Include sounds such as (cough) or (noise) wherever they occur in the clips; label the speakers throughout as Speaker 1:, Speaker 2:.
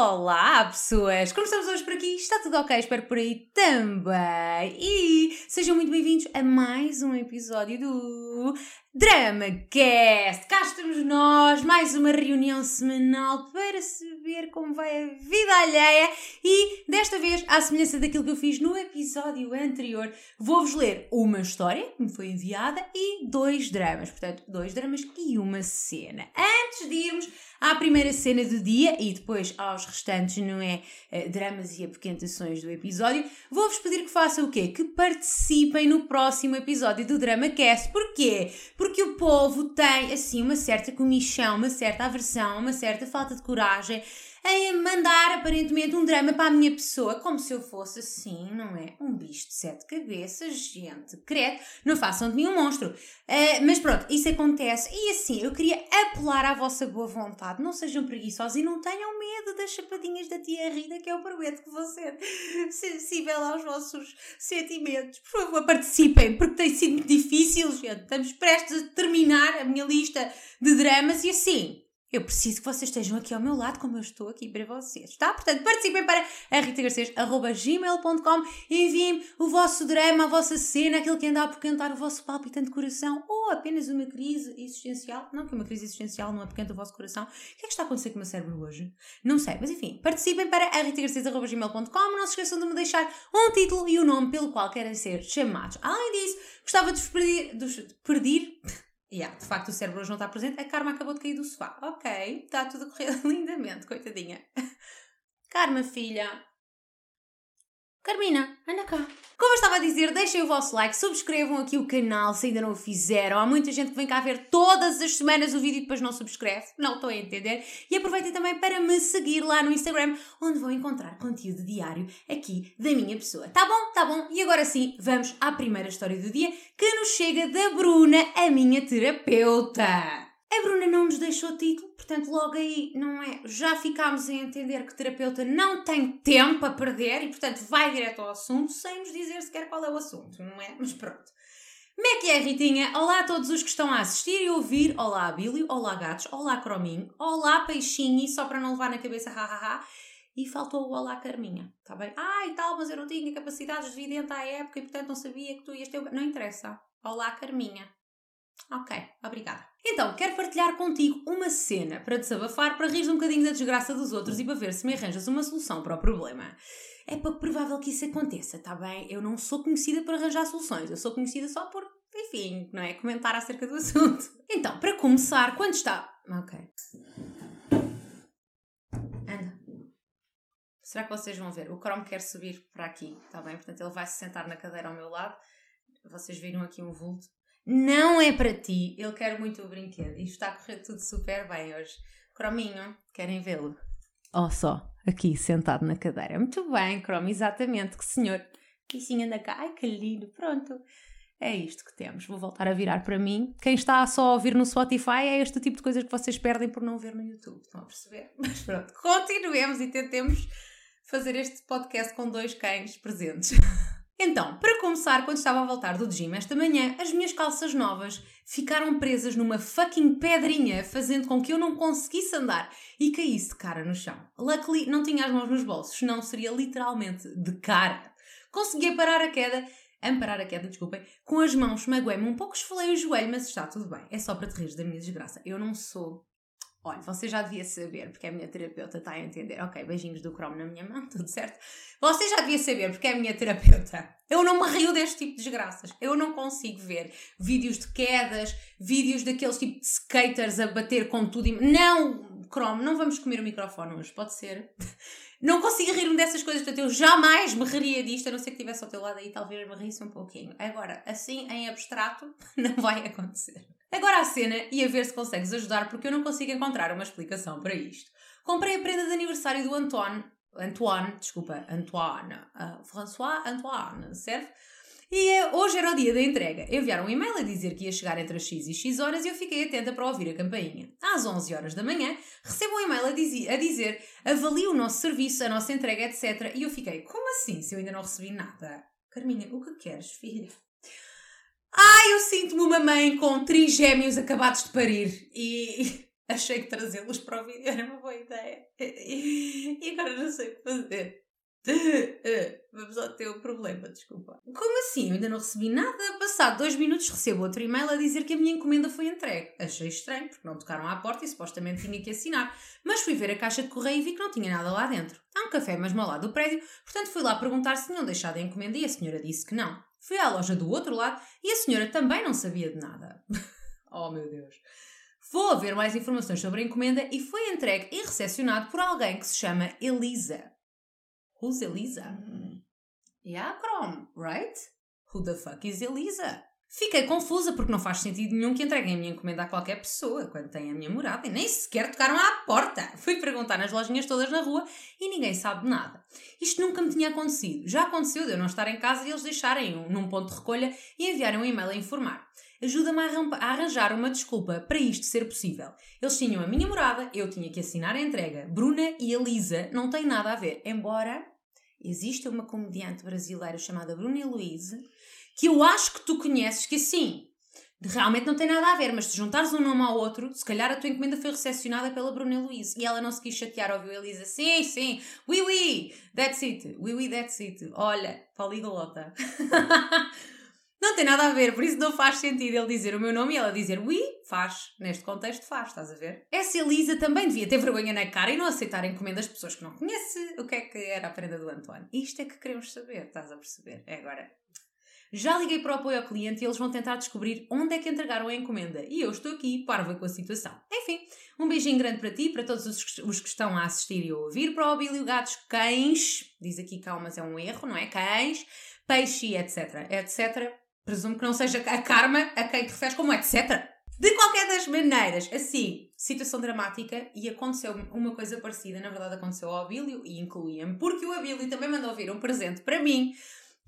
Speaker 1: Olá, pessoas! Como estamos hoje por aqui? Está tudo ok? Espero por aí também. E sejam muito bem-vindos a mais um episódio do DramaCast. Cá estamos nós, mais uma reunião semanal para saber como vai a vida alheia. E desta vez, à semelhança daquilo que eu fiz no episódio anterior, vou-vos ler uma história que me foi enviada e dois dramas. Portanto, dois dramas e uma cena. Antes de irmos à primeira cena do dia e depois aos restantes, não é? Uh, dramas e apoquentações do episódio, vou-vos pedir que façam o quê? Que participem no próximo episódio do DramaCast. Porquê? Porque o povo tem, assim, uma certa comichão, uma certa aversão, uma certa falta de coragem em mandar aparentemente um drama para a minha pessoa, como se eu fosse assim, não é? Um bicho de sete cabeças, gente, credo, não façam de mim um monstro. Uh, mas pronto, isso acontece. E assim, eu queria apelar à vossa boa vontade, não sejam preguiçosos e não tenham medo das chapadinhas da tia Rita, que eu prometo que vou ser sensível aos vossos sentimentos. Por favor, participem, porque tem sido difícil, gente. Estamos prestes a terminar a minha lista de dramas e assim eu preciso que vocês estejam aqui ao meu lado, como eu estou aqui para vocês, tá? Portanto, participem para ritagarcês.gmail.com e enviem o vosso drama, a vossa cena, aquilo que anda a cantar o vosso palpitante coração ou apenas uma crise existencial. Não que uma crise existencial não apoquenta o vosso coração. O que é que está a acontecer com o meu cérebro hoje? Não sei, mas enfim, participem para ritagarcês.gmail.com Não se esqueçam de me deixar um título e o um nome pelo qual querem ser chamados. Além disso, gostava de vos pedir... De pedir Yeah, de facto o cérebro hoje não está presente. A Karma acabou de cair do sofá. Ok, está tudo a correr (laughs) lindamente, coitadinha. Karma, filha. Carmina, anda cá. Como eu estava a dizer, deixem o vosso like, subscrevam aqui o canal se ainda não o fizeram. Há muita gente que vem cá ver todas as semanas o vídeo e depois não subscreve. Não estou a entender. E aproveitem também para me seguir lá no Instagram, onde vão encontrar conteúdo diário aqui da minha pessoa. Tá bom? Tá bom? E agora sim, vamos à primeira história do dia que nos chega da Bruna, a minha terapeuta. A Bruna não nos deixou título, portanto, logo aí, não é? Já ficámos a entender que terapeuta não tem tempo a perder e, portanto, vai direto ao assunto sem nos dizer sequer qual é o assunto, não é? Mas pronto. Como é que é, Ritinha? Olá a todos os que estão a assistir e ouvir. Olá, Abílio. Olá, gatos. Olá, Crominho. Olá, Peixinho. Só para não levar na cabeça, hahaha. E faltou o Olá, Carminha. Está bem? Ah, e tal, mas eu não tinha capacidades de vidente à época e, portanto, não sabia que tu ias ter. Não interessa. Olá, Carminha. Ok, obrigada. Então, quero partilhar contigo uma cena para desabafar, para rir um bocadinho da desgraça dos outros e para ver se me arranjas uma solução para o problema. É pouco provável que isso aconteça, tá bem? Eu não sou conhecida por arranjar soluções, eu sou conhecida só por, enfim, não é? Comentar acerca do (laughs) assunto. Então, para começar, quando está. Ok. Anda. Será que vocês vão ver? O Chrome quer subir para aqui, tá bem? Portanto, ele vai se sentar na cadeira ao meu lado. Vocês viram aqui um vulto não é para ti. Ele quer muito o brinquedo. E está a correr tudo super bem hoje. Crominho, querem vê-lo? Oh, só, aqui sentado na cadeira. Muito bem, Cromo, exatamente, que senhor. Bichinho anda cá. Ai, que lindo. Pronto. É isto que temos. Vou voltar a virar para mim. Quem está só a ouvir no Spotify é este tipo de coisas que vocês perdem por não ver no YouTube. Estão a perceber? (laughs) Mas pronto, continuemos e tentemos fazer este podcast com dois cães presentes. (laughs) Então, para começar, quando estava a voltar do gym esta manhã, as minhas calças novas ficaram presas numa fucking pedrinha, fazendo com que eu não conseguisse andar e caísse de cara no chão. Luckily, não tinha as mãos nos bolsos, senão seria literalmente de cara. Consegui parar a queda, amparar a queda, desculpem, com as mãos magoei-me um pouco, esfolei o joelho, mas está tudo bem. É só para te rir da minha desgraça. Eu não sou Olha, você já devia saber, porque a minha terapeuta está a entender. Ok, beijinhos do Chrome na minha mão, (laughs) tudo certo. Você já devia saber, porque é a minha terapeuta. Eu não me rio deste tipo de desgraças. Eu não consigo ver vídeos de quedas, vídeos daqueles tipo de skaters a bater com tudo. E... Não, Chrome, não vamos comer o microfone hoje, pode ser? (laughs) Não consigo rir-me dessas coisas, portanto eu jamais me riria disto, a não ser que estivesse ao teu lado aí, talvez me risse um pouquinho. Agora, assim, em abstrato, (laughs) não vai acontecer. Agora a cena e a ver se consegues ajudar, porque eu não consigo encontrar uma explicação para isto. Comprei a prenda de aniversário do Antoine, Antoine, desculpa, Antoine, uh, François Antoine, serve? E uh, hoje era o dia da entrega. Enviaram um e-mail a dizer que ia chegar entre as X e X horas e eu fiquei atenta para ouvir a campainha. Às 11 horas da manhã, recebo um e-mail a dizer, a dizer avalie o nosso serviço, a nossa entrega, etc. E eu fiquei, como assim se eu ainda não recebi nada? Carminha, o que queres, filha? Ai, eu sinto-me uma mãe com trigêmeos acabados de parir e (laughs) achei que trazê-los para o vídeo era uma boa ideia. E agora não sei o que fazer. Vamos ter um problema, desculpa. Como assim? Eu ainda não recebi nada. Passado dois minutos recebo outro e-mail a dizer que a minha encomenda foi entregue. Achei estranho, porque não tocaram à porta e supostamente tinha que assinar. Mas fui ver a caixa de correio e vi que não tinha nada lá dentro. Há um café mesmo ao lado do prédio, portanto fui lá perguntar se tinham deixado a encomenda e a senhora disse que não. Fui à loja do outro lado e a senhora também não sabia de nada. (laughs) oh meu Deus. Vou haver mais informações sobre a encomenda e foi entregue e recepcionado por alguém que se chama Elisa. Who's Elisa? Yeah, Chrome, right? Who the fuck is Elisa? Fiquei confusa porque não faz sentido nenhum que entreguem a minha encomenda a qualquer pessoa quando têm a minha morada e nem sequer tocaram à porta. (laughs) Fui perguntar nas lojinhas todas na rua e ninguém sabe nada. Isto nunca me tinha acontecido. Já aconteceu de eu não estar em casa e eles deixarem um num ponto de recolha e enviarem um e-mail a informar. Ajuda-me a arranjar uma desculpa para isto ser possível. Eles tinham a minha morada, eu tinha que assinar a entrega. Bruna e a Lisa não têm nada a ver. Embora exista uma comediante brasileira chamada Bruna Luiz, que eu acho que tu conheces, que sim, realmente não tem nada a ver, mas se juntares um nome ao outro, se calhar a tua encomenda foi recepcionada pela Bruna Luiz e ela não se quis chatear, ouviu a Elisa, sim, sim, oui, oui, that's it, oui, oui, that's it, olha, poliglota. (laughs) Não tem nada a ver, por isso não faz sentido ele dizer o meu nome e ela dizer oui, faz. Neste contexto faz, estás a ver? Essa Elisa também devia ter vergonha na cara e não aceitar encomendas de pessoas que não conhece. O que é que era a prenda do Antoine? Isto é que queremos saber, estás a perceber? É agora. Já liguei para o apoio ao cliente e eles vão tentar descobrir onde é que entregaram a encomenda. E eu estou aqui, parva com a situação. Enfim, um beijinho grande para ti, para todos os que estão a assistir e a ouvir. Para o Abílio Gatos, cães, diz aqui calmas, é um erro, não é? Cães, peixe, etc, etc Presumo que não seja a karma a quem te referes como etc. De qualquer das maneiras, assim, situação dramática e aconteceu uma coisa parecida, na verdade aconteceu ao Abílio e incluía-me, porque o Abílio também mandou vir um presente para mim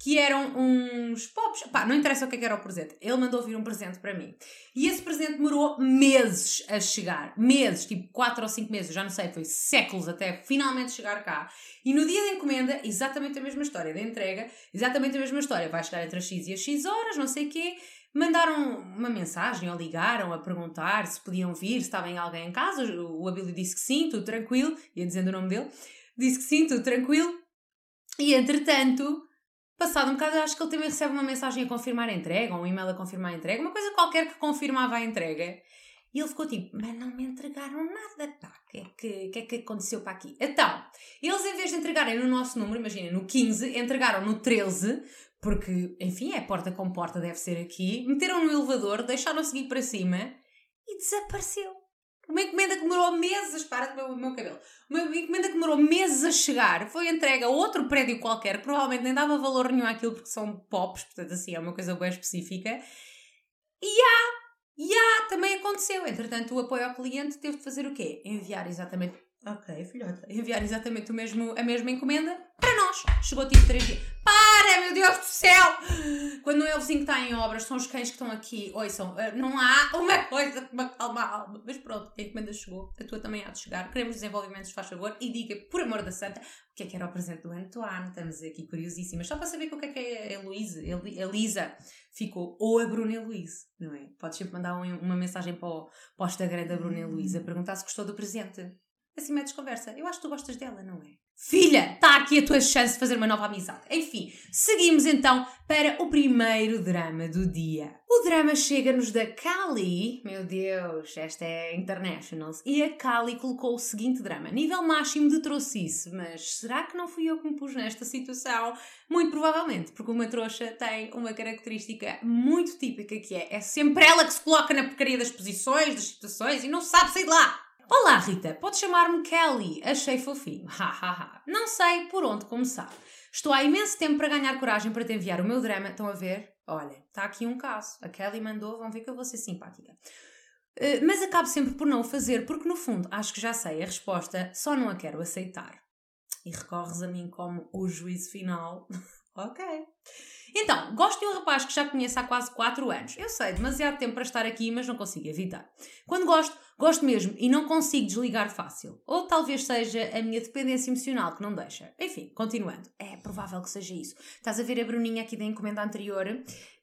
Speaker 1: que eram uns pops. Pá, não interessa o que, é que era o presente. Ele mandou vir um presente para mim. E esse presente demorou meses a chegar. Meses, tipo 4 ou 5 meses, já não sei, foi séculos até finalmente chegar cá. E no dia da encomenda, exatamente a mesma história. Da entrega, exatamente a mesma história. Vai chegar entre as X e as X horas, não sei o quê. Mandaram uma mensagem ou ligaram a perguntar se podiam vir, se estava alguém em casa. O Abílio disse que sim, tudo tranquilo. Ia dizendo o nome dele. Disse que sim, tudo tranquilo. E entretanto Passado um bocado, acho que ele também recebe uma mensagem a confirmar a entrega, ou um e-mail a confirmar a entrega, uma coisa qualquer que confirmava a entrega. E ele ficou tipo, mas não me entregaram nada, pá, o que, é que, que é que aconteceu para aqui? Então, eles em vez de entregarem no nosso número, imagina, no 15, entregaram no 13, porque, enfim, é porta com porta, deve ser aqui, meteram no elevador, deixaram seguir para cima e desapareceu. Uma encomenda que demorou meses, para de o meu cabelo. Uma encomenda que demorou meses a chegar, foi entregue a outro prédio qualquer, que provavelmente nem dava valor nenhum àquilo porque são pops, portanto assim, é uma coisa bem específica. E há, e há, também aconteceu. Entretanto, o apoio ao cliente teve de fazer o quê? Enviar exatamente Ok, filhota. Enviar exatamente o mesmo, a mesma encomenda para nós. Chegou tipo 3 dias. Para, meu Deus do céu! Quando é o vizinho que está em obras, são os cães que estão aqui. Ouçam, eh, não há uma coisa que me acalma a alma. Mas pronto, a encomenda chegou. A tua também há de chegar. Queremos desenvolvimentos, faz favor. E diga, por amor da santa, o que é que era o presente do Antoine. Estamos aqui curiosíssimas. Só para saber o que é que é a Luísa. A Lisa ficou. Ou a Bruna Luísa, não é? Podes sempre mandar uma mensagem para o, para o Instagram da Bruna Luísa, perguntar se gostou do presente. Assim metes conversa. Eu acho que tu gostas dela, não é? Filha, está aqui a tua chance de fazer uma nova amizade. Enfim, seguimos então para o primeiro drama do dia. O drama chega-nos da Kali. Meu Deus, esta é international. E a Kali colocou o seguinte drama: nível máximo de trouxice. Mas será que não fui eu que me pus nesta situação? Muito provavelmente, porque uma trouxa tem uma característica muito típica que é: é sempre ela que se coloca na porcaria das posições, das situações e não sabe sair de lá. Olá, Rita, pode chamar-me Kelly. Achei fofinho. Ha, ha, ha. Não sei por onde começar. Estou há imenso tempo para ganhar coragem para te enviar o meu drama. Estão a ver? Olha, está aqui um caso. A Kelly mandou, vão ver que eu vou ser simpática. Uh, mas acabo sempre por não o fazer porque, no fundo, acho que já sei a resposta, só não a quero aceitar. E recorres a mim como o juízo final. (laughs) ok. Então, gosto de um rapaz que já conheço há quase 4 anos. Eu sei, demasiado tempo para estar aqui, mas não consigo evitar. Quando gosto, gosto mesmo e não consigo desligar fácil. Ou talvez seja a minha dependência emocional que não deixa. Enfim, continuando. É provável que seja isso. Estás a ver a Bruninha aqui da encomenda anterior?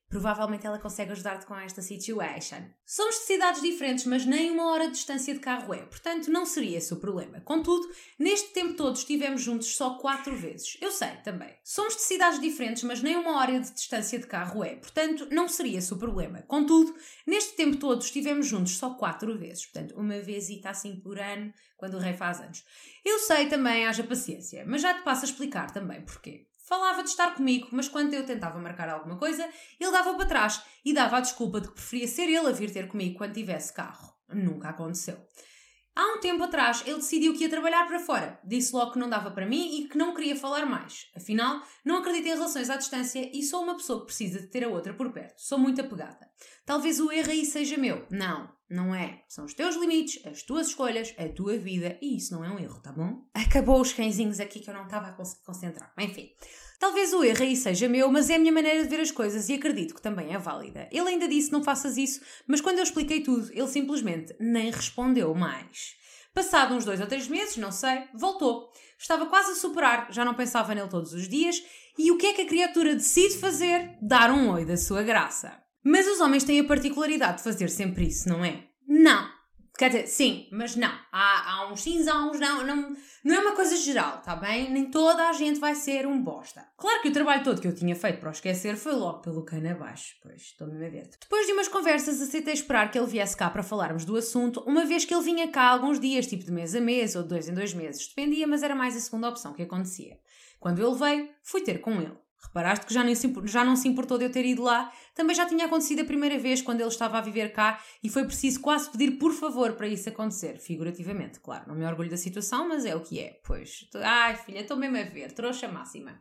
Speaker 1: Provavelmente ela consegue ajudar-te com esta situation. Somos de cidades diferentes, mas nem uma hora de distância de carro é, portanto não seria esse o problema. Contudo, neste tempo todo estivemos juntos só quatro vezes. Eu sei também. Somos de cidades diferentes, mas nem uma hora de distância de carro é, portanto não seria esse o problema. Contudo, neste tempo todo estivemos juntos só quatro vezes, portanto uma vezita assim por ano, quando o rei faz anos. Eu sei também, haja paciência, mas já te passo a explicar também porquê. Falava de estar comigo, mas quando eu tentava marcar alguma coisa, ele dava para trás e dava a desculpa de que preferia ser ele a vir ter comigo quando tivesse carro. Nunca aconteceu. Há um tempo atrás, ele decidiu que ia trabalhar para fora. Disse logo que não dava para mim e que não queria falar mais. Afinal, não acredito em relações à distância e sou uma pessoa que precisa de ter a outra por perto. Sou muito apegada. Talvez o erro aí seja meu. Não, não é. São os teus limites, as tuas escolhas, a tua vida e isso não é um erro, tá bom? Acabou os cãezinhos aqui que eu não estava a concentrar. Enfim. Talvez o erro aí seja meu, mas é a minha maneira de ver as coisas e acredito que também é válida. Ele ainda disse não faças isso, mas quando eu expliquei tudo, ele simplesmente nem respondeu mais. Passado uns dois ou três meses, não sei, voltou. Estava quase a superar, já não pensava nele todos os dias, e o que é que a criatura decide fazer? Dar um oi da sua graça. Mas os homens têm a particularidade de fazer sempre isso, não é? Não. Quer dizer, sim, mas não. Há, há uns sims, há uns não, não. Não é uma coisa geral, tá bem? Nem toda a gente vai ser um bosta. Claro que o trabalho todo que eu tinha feito para o esquecer foi logo pelo cano abaixo. Pois, estou-me a ver. Depois de umas conversas, aceitei esperar que ele viesse cá para falarmos do assunto, uma vez que ele vinha cá alguns dias, tipo de mês a mês ou de dois em dois meses. Dependia, mas era mais a segunda opção que acontecia. Quando ele veio, fui ter com ele. Reparaste que já, nem se, já não se importou de eu ter ido lá? Também já tinha acontecido a primeira vez quando ele estava a viver cá e foi preciso quase pedir por favor para isso acontecer. Figurativamente, claro. Não me orgulho da situação, mas é o que é. Pois, ai filha, estou mesmo a ver, trouxa máxima.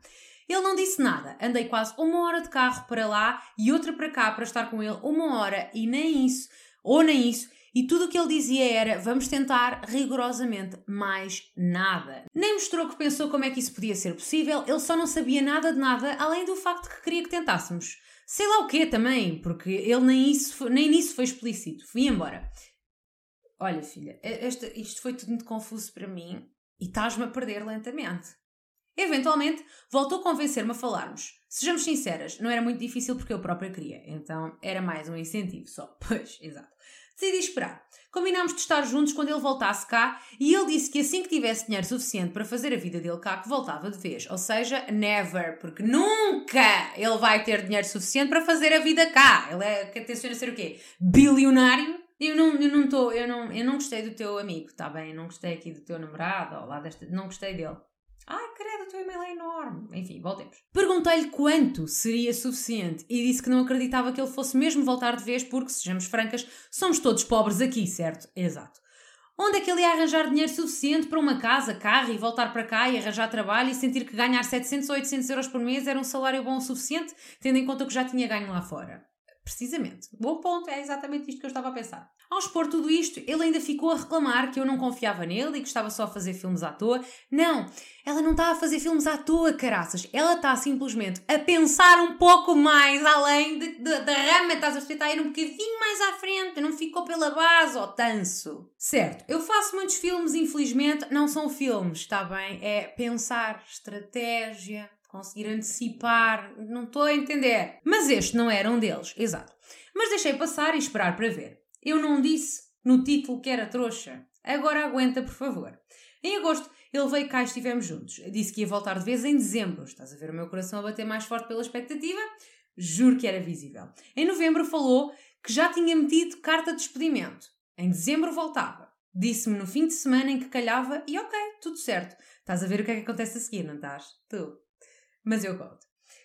Speaker 1: Ele não disse nada. Andei quase uma hora de carro para lá e outra para cá para estar com ele uma hora e nem isso, ou nem isso, e tudo o que ele dizia era: vamos tentar rigorosamente mais nada. Nem mostrou que pensou como é que isso podia ser possível, ele só não sabia nada de nada, além do facto que queria que tentássemos. Sei lá o quê também, porque ele nem, isso, nem nisso foi explícito. Fui embora. Olha, filha, isto foi tudo muito confuso para mim e estás-me a perder lentamente. Eventualmente, voltou a convencer-me a falarmos. Sejamos sinceras, não era muito difícil porque eu própria queria, então era mais um incentivo só. (laughs) Pois, exato. Decidi esperar. Combinámos de estar juntos quando ele voltasse cá e ele disse que assim que tivesse dinheiro suficiente para fazer a vida dele cá, que voltava de vez. Ou seja, never, porque nunca ele vai ter dinheiro suficiente para fazer a vida cá. Ele é que tenciona ser o quê? Bilionário? Eu não, eu não estou, eu não, eu não gostei do teu amigo, tá bem? Eu não gostei aqui do teu namorado, ou lá desta, não gostei dele. Ai, teu e-mail é enorme. Enfim, voltemos. Perguntei-lhe quanto seria suficiente e disse que não acreditava que ele fosse mesmo voltar de vez porque, sejamos francas, somos todos pobres aqui, certo? Exato. Onde é que ele ia arranjar dinheiro suficiente para uma casa, carro e voltar para cá e arranjar trabalho e sentir que ganhar 700 ou 800 euros por mês era um salário bom o suficiente, tendo em conta que já tinha ganho lá fora? Precisamente. Bom ponto, é exatamente isto que eu estava a pensar. Ao expor tudo isto, ele ainda ficou a reclamar que eu não confiava nele e que estava só a fazer filmes à toa. Não, ela não está a fazer filmes à toa, caraças. Ela está simplesmente a pensar um pouco mais além da rama, estás a a ir um bocadinho mais à frente, não ficou pela base, ó tanso. Certo, eu faço muitos filmes, infelizmente, não são filmes, está bem? É pensar, estratégia, conseguir antecipar, não estou a entender. Mas este não era um deles, exato. Mas deixei passar e esperar para ver. Eu não disse no título que era trouxa. Agora aguenta, por favor. Em agosto, ele veio cá e estivemos juntos. Disse que ia voltar de vez em dezembro. Estás a ver o meu coração a bater mais forte pela expectativa? Juro que era visível. Em novembro falou que já tinha metido carta de despedimento. Em dezembro voltava. Disse-me no fim de semana em que calhava e ok, tudo certo. Estás a ver o que é que acontece a seguir, não estás? Tu mas eu conto.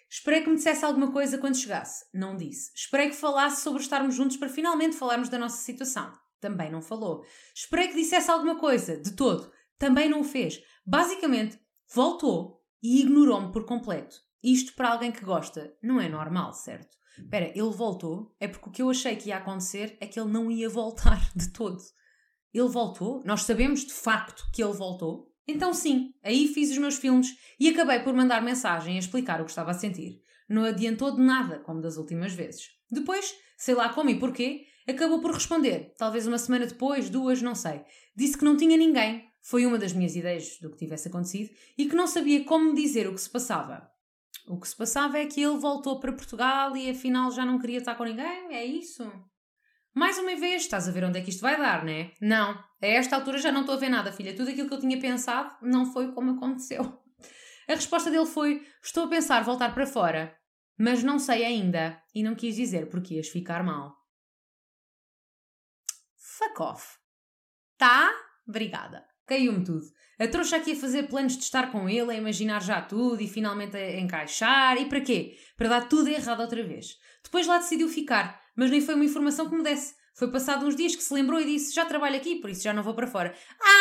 Speaker 1: Esperei que me dissesse alguma coisa quando chegasse. Não disse. Esperei que falasse sobre estarmos juntos para finalmente falarmos da nossa situação. Também não falou. Esperei que dissesse alguma coisa, de todo. Também não o fez. Basicamente, voltou e ignorou-me por completo. Isto para alguém que gosta não é normal, certo? Espera, ele voltou? É porque o que eu achei que ia acontecer é que ele não ia voltar (laughs) de todo. Ele voltou? Nós sabemos de facto que ele voltou? Então, sim, aí fiz os meus filmes e acabei por mandar mensagem a explicar o que estava a sentir. Não adiantou de nada, como das últimas vezes. Depois, sei lá como e porquê, acabou por responder, talvez uma semana depois, duas, não sei. Disse que não tinha ninguém, foi uma das minhas ideias do que tivesse acontecido, e que não sabia como dizer o que se passava. O que se passava é que ele voltou para Portugal e afinal já não queria estar com ninguém? É isso? Mais uma vez, estás a ver onde é que isto vai dar, não é? Não, a esta altura já não estou a ver nada, filha. Tudo aquilo que eu tinha pensado não foi como aconteceu. A resposta dele foi: Estou a pensar voltar para fora, mas não sei ainda. E não quis dizer porque ias ficar mal. Fuck off. Tá? Obrigada. Caiu-me tudo. A trouxa aqui a fazer planos de estar com ele, a imaginar já tudo e finalmente a encaixar. E para quê? Para dar tudo errado outra vez. Depois lá decidiu ficar, mas nem foi uma informação que me desse. Foi passado uns dias que se lembrou e disse: Já trabalho aqui, por isso já não vou para fora.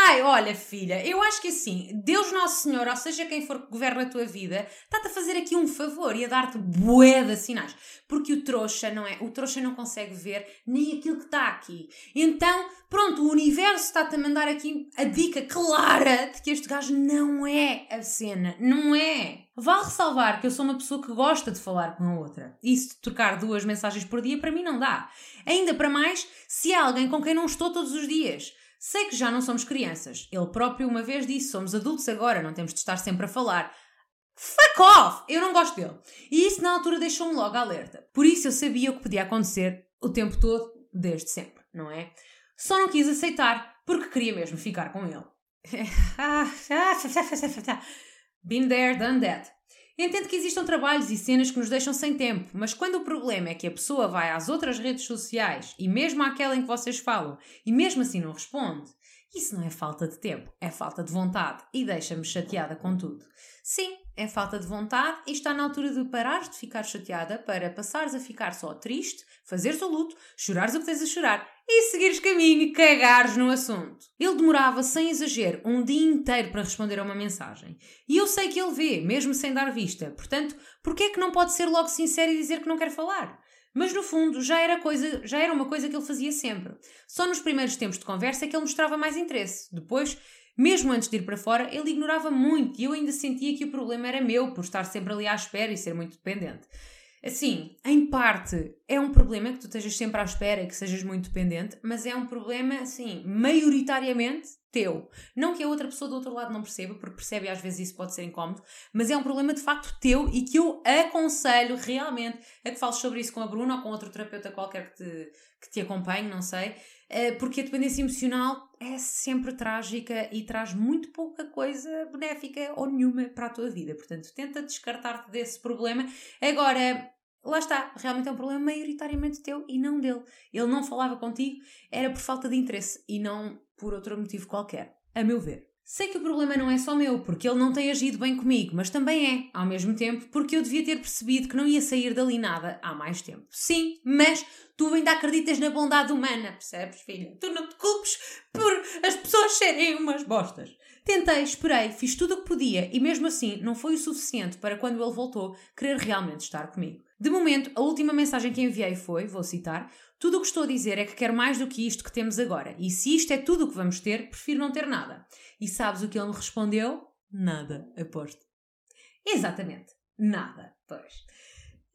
Speaker 1: Ai, olha, filha, eu acho que assim, Deus Nosso Senhor, ou seja, quem for que governa a tua vida, está-te a fazer aqui um favor e a dar-te bué de sinais. Porque o trouxa não é, o trouxa não consegue ver nem aquilo que está aqui. Então, pronto, o universo está-te a mandar aqui a dica clara de que este gajo não é a cena. Não é. Vale ressalvar que eu sou uma pessoa que gosta de falar com a outra. Isso de trocar duas mensagens por dia para mim não dá. Ainda para mais se é alguém com quem não estou todos os dias. Sei que já não somos crianças. Ele próprio uma vez disse: somos adultos agora, não temos de estar sempre a falar. Fuck off! Eu não gosto dele. E isso na altura deixou-me logo alerta. Por isso eu sabia o que podia acontecer o tempo todo, desde sempre, não é? Só não quis aceitar porque queria mesmo ficar com ele. (laughs) Been there, done that. Entendo que existam trabalhos e cenas que nos deixam sem tempo, mas quando o problema é que a pessoa vai às outras redes sociais e mesmo àquela em que vocês falam e mesmo assim não responde, isso não é falta de tempo, é falta de vontade e deixa-me chateada com tudo. Sim, é falta de vontade e está na altura de parares de ficar chateada para passares a ficar só triste, fazeres o luto, chorares o que tens a chorar e seguires caminho e cagares no assunto. Ele demorava, sem exagero, um dia inteiro para responder a uma mensagem. E eu sei que ele vê, mesmo sem dar vista. Portanto, por que é que não pode ser logo sincero e dizer que não quer falar? Mas no fundo já era, coisa, já era uma coisa que ele fazia sempre. Só nos primeiros tempos de conversa é que ele mostrava mais interesse. Depois, mesmo antes de ir para fora, ele ignorava muito e eu ainda sentia que o problema era meu por estar sempre ali à espera e ser muito dependente. Assim, em parte, é um problema que tu estejas sempre à espera e que sejas muito dependente, mas é um problema, assim, maioritariamente teu. Não que a outra pessoa do outro lado não perceba, porque percebe e às vezes isso pode ser incómodo, mas é um problema de facto teu e que eu aconselho realmente a que fales sobre isso com a Bruna ou com outro terapeuta qualquer que te, que te acompanhe, não sei, porque a dependência emocional é sempre trágica e traz muito pouca coisa benéfica ou nenhuma para a tua vida. Portanto, tenta descartar-te desse problema. Agora, lá está, realmente é um problema maioritariamente teu e não dele. Ele não falava contigo, era por falta de interesse e não por outro motivo qualquer, a meu ver. Sei que o problema não é só meu, porque ele não tem agido bem comigo, mas também é, ao mesmo tempo, porque eu devia ter percebido que não ia sair dali nada há mais tempo. Sim, mas tu ainda acreditas na bondade humana, percebes, filha? Tu não te culpes por as pessoas serem umas bostas. Tentei, esperei, fiz tudo o que podia e mesmo assim não foi o suficiente para quando ele voltou querer realmente estar comigo. De momento, a última mensagem que enviei foi, vou citar, tudo o que estou a dizer é que quero mais do que isto que temos agora. E se isto é tudo o que vamos ter, prefiro não ter nada. E sabes o que ele me respondeu? Nada, aposto. Exatamente. Nada, pois.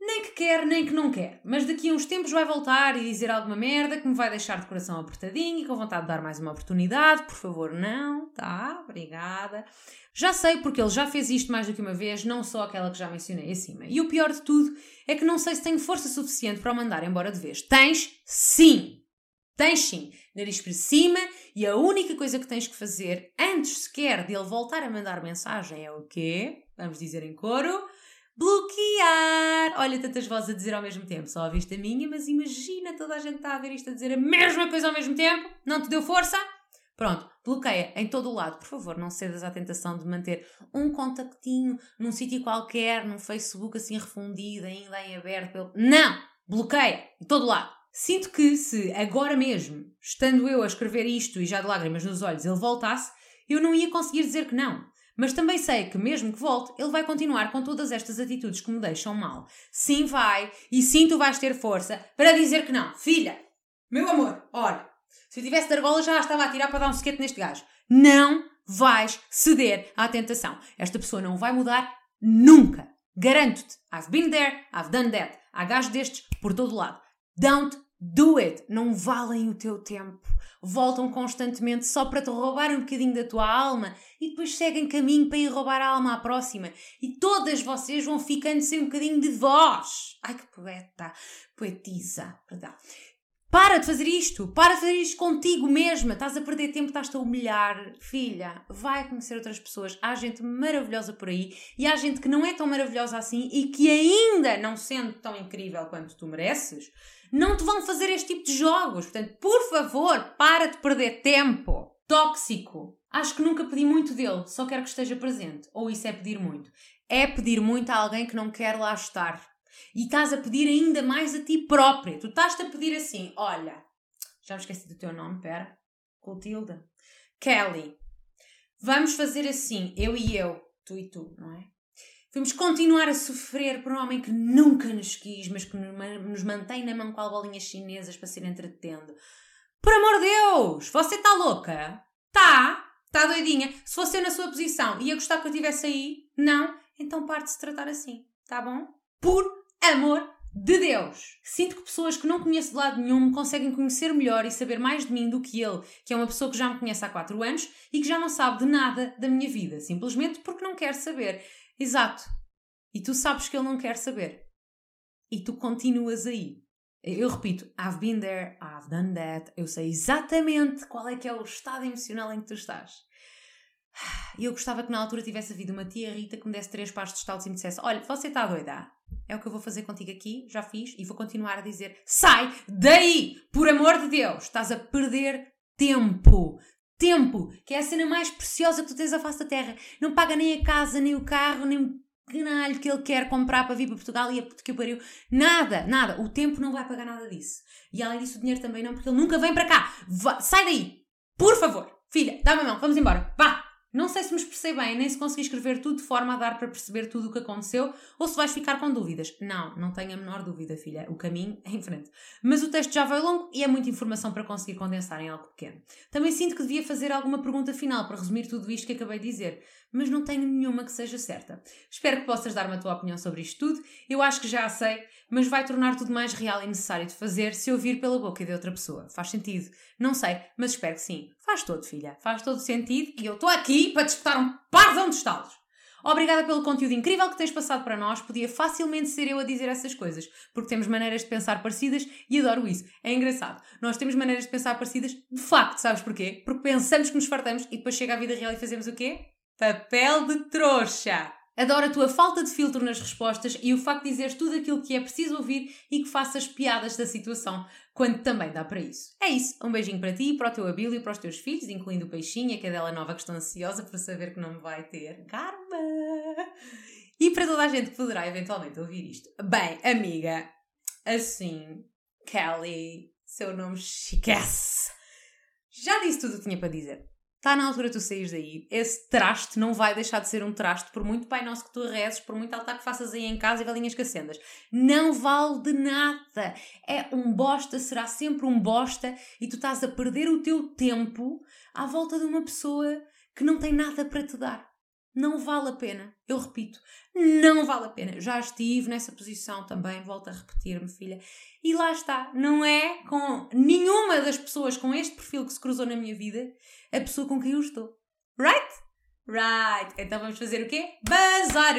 Speaker 1: Nem que quer, nem que não quer. Mas daqui a uns tempos vai voltar e dizer alguma merda que me vai deixar de coração apertadinho e com vontade de dar mais uma oportunidade. Por favor, não, tá? Obrigada. Já sei porque ele já fez isto mais do que uma vez, não só aquela que já mencionei acima. E o pior de tudo é que não sei se tenho força suficiente para o mandar embora de vez. Tens sim! Tens sim! Nariz para cima e a única coisa que tens que fazer antes sequer de ele voltar a mandar mensagem é o quê? Vamos dizer em coro bloquear. Olha, tantas vozes a dizer ao mesmo tempo. Só ouviste a minha, mas imagina toda a gente está a ver isto a dizer a mesma coisa ao mesmo tempo. Não te deu força? Pronto, bloqueia em todo o lado. Por favor, não cedas à tentação de manter um contactinho num sítio qualquer, num Facebook assim refundido, ainda em aberto. Não! Bloqueia em todo o lado. Sinto que se agora mesmo, estando eu a escrever isto e já de lágrimas nos olhos, ele voltasse, eu não ia conseguir dizer que não. Mas também sei que, mesmo que volte, ele vai continuar com todas estas atitudes que me deixam mal. Sim, vai, e sim, tu vais ter força para dizer que não. Filha, meu amor, olha, se eu tivesse de argola já estava a tirar para dar um sequete neste gajo. Não vais ceder à tentação. Esta pessoa não vai mudar nunca. Garanto-te. I've been there, I've done that. Há gajos destes por todo lado. Don't Do it! Não valem o teu tempo. Voltam constantemente só para te roubar um bocadinho da tua alma e depois seguem caminho para ir roubar a alma à próxima. E todas vocês vão ficando sem um bocadinho de voz. Ai que poeta! Poetisa, perdão. Para de fazer isto! Para de fazer isto contigo mesma! Estás a perder tempo, estás-te a humilhar. Filha, vai conhecer outras pessoas. Há gente maravilhosa por aí e há gente que não é tão maravilhosa assim e que ainda, não sendo tão incrível quanto tu mereces, não te vão fazer este tipo de jogos. Portanto, por favor, para de perder tempo. Tóxico. Acho que nunca pedi muito dele, só quero que esteja presente. Ou isso é pedir muito? É pedir muito a alguém que não quer lá estar. E estás a pedir ainda mais a ti própria. Tu estás-te a pedir assim: olha, já me esqueci do teu nome, pera. Clotilda. Kelly. Vamos fazer assim, eu e eu, tu e tu, não é? Vamos continuar a sofrer por um homem que nunca nos quis, mas que nos mantém na mão com bolinhas chinesas para ser entretendo. Por amor de Deus! Você está louca? Tá? Está doidinha? Se fosse na sua posição, ia gostar que eu estivesse aí? Não? Então parte de se tratar assim, tá bom? Por amor de Deus! Sinto que pessoas que não conheço de lado nenhum me conseguem conhecer melhor e saber mais de mim do que ele, que é uma pessoa que já me conhece há 4 anos e que já não sabe de nada da minha vida, simplesmente porque não quer saber. Exato. E tu sabes que ele não quer saber. E tu continuas aí. Eu repito, I've been there, I've done that. Eu sei exatamente qual é que é o estado emocional em que tu estás. E eu gostava que na altura tivesse havido uma tia Rita que me desse três passos de estalos e me dissesse: Olha, você está doida? É o que eu vou fazer contigo aqui, já fiz, e vou continuar a dizer: Sai daí! Por amor de Deus! Estás a perder tempo! Tempo! Que é a cena mais preciosa que tu tens à face da terra. Não paga nem a casa, nem o carro, nem o canalho que ele quer comprar para vir para Portugal e a que o pariu. Nada, nada. O tempo não vai pagar nada disso. E além disso, o dinheiro também não, porque ele nunca vem para cá. Sai daí! Por favor! Filha, dá-me a mão, vamos embora. Vá! Não sei se me expressei bem, nem se consegui escrever tudo de forma a dar para perceber tudo o que aconteceu ou se vais ficar com dúvidas. Não, não tenho a menor dúvida, filha. O caminho é em frente. Mas o texto já vai longo e é muita informação para conseguir condensar em algo pequeno. Também sinto que devia fazer alguma pergunta final para resumir tudo isto que acabei de dizer, mas não tenho nenhuma que seja certa. Espero que possas dar-me a tua opinião sobre isto tudo. Eu acho que já a sei, mas vai tornar tudo mais real e necessário de fazer se ouvir pela boca de outra pessoa. Faz sentido? Não sei, mas espero que sim. Faz todo, filha. Faz todo sentido e eu estou aqui para disputar um parzão de estalos. Obrigada pelo conteúdo incrível que tens passado para nós. Podia facilmente ser eu a dizer essas coisas, porque temos maneiras de pensar parecidas e adoro isso. É engraçado. Nós temos maneiras de pensar parecidas de facto, sabes porquê? Porque pensamos que nos fartamos e depois chega a vida real e fazemos o quê? Papel de trouxa! Adoro a tua falta de filtro nas respostas e o facto de dizeres tudo aquilo que é preciso ouvir e que faças piadas da situação, quando também dá para isso. É isso. Um beijinho para ti, para o teu Abílio e para os teus filhos, incluindo o Peixinho, a cadela nova que estou ansiosa por saber que não me vai ter. Karma! E para toda a gente que poderá eventualmente ouvir isto. Bem, amiga, assim, Kelly, seu nome chiquece. Já disse tudo o que tinha para dizer. Está na altura de tu saís daí. Esse traste não vai deixar de ser um traste, por muito Pai Nosso que tu rezes, por muito altar que faças aí em casa e galinhas que acendas. Não vale de nada. É um bosta, será sempre um bosta e tu estás a perder o teu tempo à volta de uma pessoa que não tem nada para te dar. Não vale a pena. Eu repito, não vale a pena. Já estive nessa posição também, volto a repetir-me, filha. E lá está. Não é com nenhuma das pessoas com este perfil que se cruzou na minha vida a pessoa com quem eu estou. Right? Right. Então vamos fazer o quê? Bazar!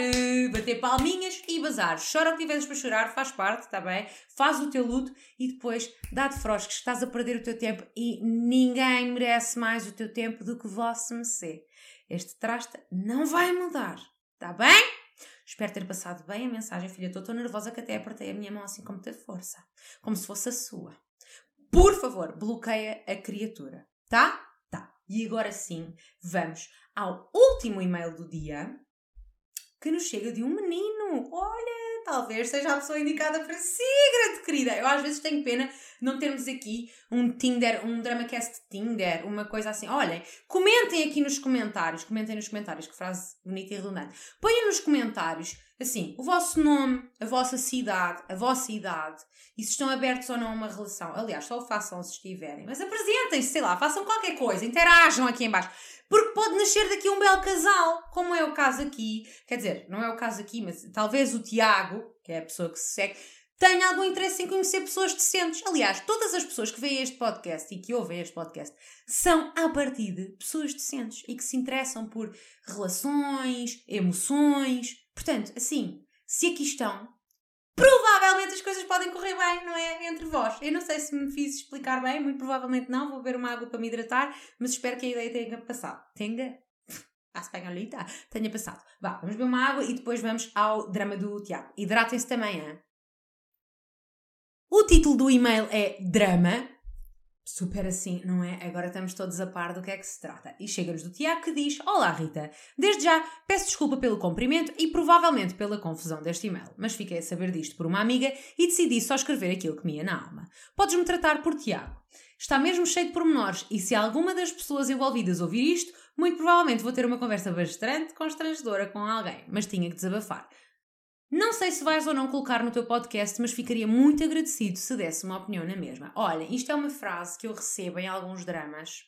Speaker 1: Bater palminhas e bazar. Chora o que tiveres para chorar, faz parte, está bem? Faz o teu luto e depois dá-te frosques. Estás a perder o teu tempo e ninguém merece mais o teu tempo do que vosso mercê. Este traste não vai mudar, está bem? Espero ter passado bem a mensagem, filha. Estou tão nervosa que até apertei a minha mão assim com muita força. Como se fosse a sua. Por favor, bloqueia a criatura, tá? Tá. E agora sim, vamos ao último e-mail do dia que nos chega de um menino. Talvez seja a pessoa indicada para si, grande querida. Eu às vezes tenho pena não termos aqui um Tinder, um DramaCast Tinder, uma coisa assim. Olhem, comentem aqui nos comentários, comentem nos comentários, que frase bonita e redundante. Ponham nos comentários, assim, o vosso nome, a vossa cidade, a vossa idade, e se estão abertos ou não a uma relação. Aliás, só o façam se estiverem, mas apresentem-se, sei lá, façam qualquer coisa, interajam aqui em baixo. Porque pode nascer daqui um belo casal, como é o caso aqui. Quer dizer, não é o caso aqui, mas talvez o Tiago, que é a pessoa que se segue, tenho algum interesse em conhecer pessoas decentes. Aliás, todas as pessoas que veem este podcast e que ouvem este podcast são, à partida, pessoas decentes e que se interessam por relações, emoções. Portanto, assim, se aqui estão, provavelmente as coisas podem correr bem, não é? Entre vós. Eu não sei se me fiz explicar bem, muito provavelmente não. Vou beber uma água para me hidratar, mas espero que a ideia tenha passado. Tenha? A espanholita? Tenha passado. Vá, vamos beber uma água e depois vamos ao drama do Tiago. Hidratem-se também, hein? O título do e-mail é Drama. Super assim, não é? Agora estamos todos a par do que é que se trata. E chega-nos do Tiago que diz: Olá Rita, desde já peço desculpa pelo comprimento e provavelmente pela confusão deste e-mail, mas fiquei a saber disto por uma amiga e decidi só escrever aquilo que me ia na alma. Podes-me tratar por Tiago. Está mesmo cheio de pormenores e se alguma das pessoas envolvidas ouvir isto, muito provavelmente vou ter uma conversa bastante constrangedora com alguém, mas tinha que desabafar. Não sei se vais ou não colocar no teu podcast, mas ficaria muito agradecido se desse uma opinião na mesma. Olha, isto é uma frase que eu recebo em alguns dramas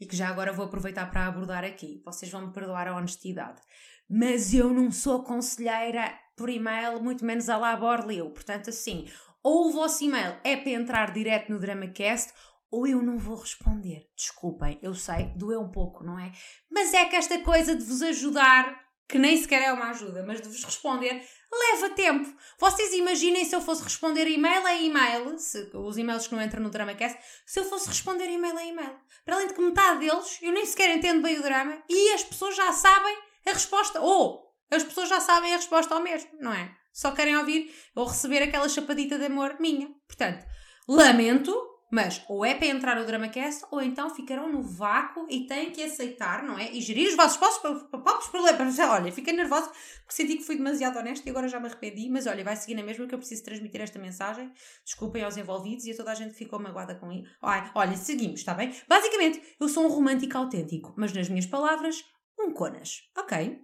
Speaker 1: e que já agora vou aproveitar para abordar aqui. Vocês vão me perdoar a honestidade. Mas eu não sou conselheira por e-mail, muito menos a lá. Portanto, assim, ou o vosso e-mail é para entrar direto no DramaCast ou eu não vou responder. Desculpem, eu sei, doeu um pouco, não é? Mas é que esta coisa de vos ajudar que nem sequer é uma ajuda, mas de vos responder, leva tempo. Vocês imaginem se eu fosse responder e-mail a e-mail, se, os e-mails que não entram no DramaCast, se eu fosse responder e-mail a e-mail. Para além de que metade deles eu nem sequer entendo bem o drama e as pessoas já sabem a resposta. Ou as pessoas já sabem a resposta ao mesmo, não é? Só querem ouvir ou receber aquela chapadita de amor minha. Portanto, lamento, mas ou é para entrar no DramaCast ou então ficarão no vácuo e têm que aceitar, não é? E gerir os vossos próprios problemas. Olha, fiquei nervosa porque senti que fui demasiado honesta e agora já me arrependi. Mas olha, vai seguir na mesma que eu preciso transmitir esta mensagem. Desculpem aos envolvidos e a toda a gente que ficou magoada com. Olha, olha, seguimos, está bem? Basicamente, eu sou um romântico autêntico, mas nas minhas palavras, um conas. Ok?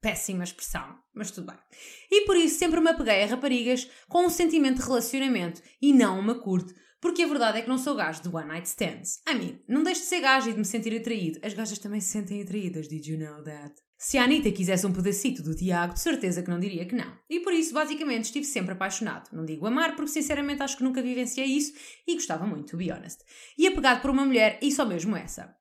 Speaker 1: Péssima expressão, mas tudo bem. E por isso sempre me apeguei a raparigas com um sentimento de relacionamento e não uma curte, porque a verdade é que não sou gajo de one night stands. I mean, não deixo de ser gajo e de me sentir atraído. As gajas também se sentem atraídas, did you know that? Se a Anitta quisesse um pedacito do Tiago, de certeza que não diria que não. E por isso, basicamente, estive sempre apaixonado. Não digo amar, porque sinceramente acho que nunca vivenciei isso e gostava muito, to be honest. E apegado por uma mulher, e só mesmo essa.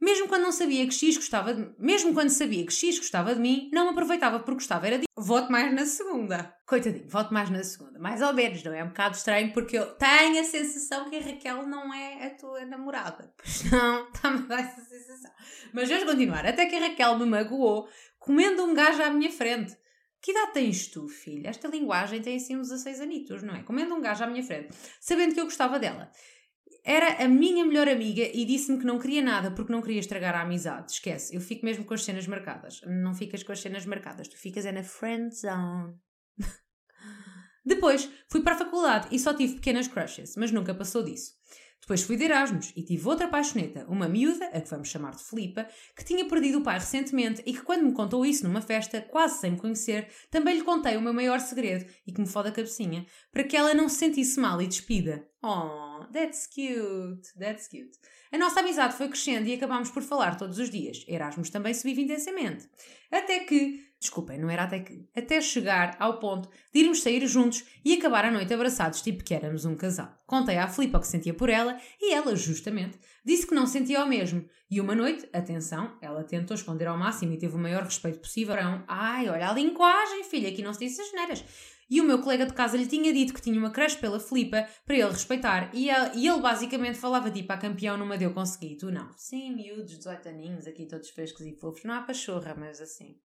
Speaker 1: Mesmo quando não sabia que X gostava de mesmo quando sabia que X gostava de mim, não aproveitava porque gostava era de voto mais na segunda. Coitadinho, voto mais na segunda. Mais ou menos, não é? um bocado estranho porque eu tenho a sensação que a Raquel não é a tua namorada. Pois não, (laughs) está-me a dar essa sensação. Mas vamos continuar. Até que a Raquel me magoou comendo um gajo à minha frente. Que idade tens tu, filha? Esta linguagem tem assim uns 16 anitos, não é? Comendo um gajo à minha frente, sabendo que eu gostava dela. Era a minha melhor amiga e disse-me que não queria nada porque não queria estragar a amizade. Esquece, eu fico mesmo com as cenas marcadas. Não ficas com as cenas marcadas, tu ficas é na friend zone. (laughs) Depois fui para a faculdade e só tive pequenas crushes, mas nunca passou disso. Depois fui de Erasmus e tive outra paixoneta, uma miúda, a que vamos chamar de Filipa, que tinha perdido o pai recentemente e que, quando me contou isso numa festa, quase sem me conhecer, também lhe contei o meu maior segredo e que me foda a cabecinha, para que ela não se sentisse mal e despida. Oh, that's cute, that's cute. A nossa amizade foi crescendo e acabámos por falar todos os dias. Erasmus também se vive intensamente. Até que, desculpem, não era até que, até chegar ao ponto de irmos sair juntos e acabar a noite abraçados, tipo que éramos um casal. Contei à Filipa o que sentia por ela e ela, justamente, disse que não sentia o mesmo. E uma noite, atenção, ela tentou esconder ao máximo e teve o maior respeito possível. Ai, olha a linguagem, filha, aqui não se diz as neiras. E o meu colega de casa lhe tinha dito que tinha uma crush pela Filipa para ele respeitar. E ele, e ele basicamente falava tipo a campeão numa deu consegui, tu não. Sim, miúdos, 18 aninhos, aqui todos frescos e fofos. Não há pachorra, mas assim.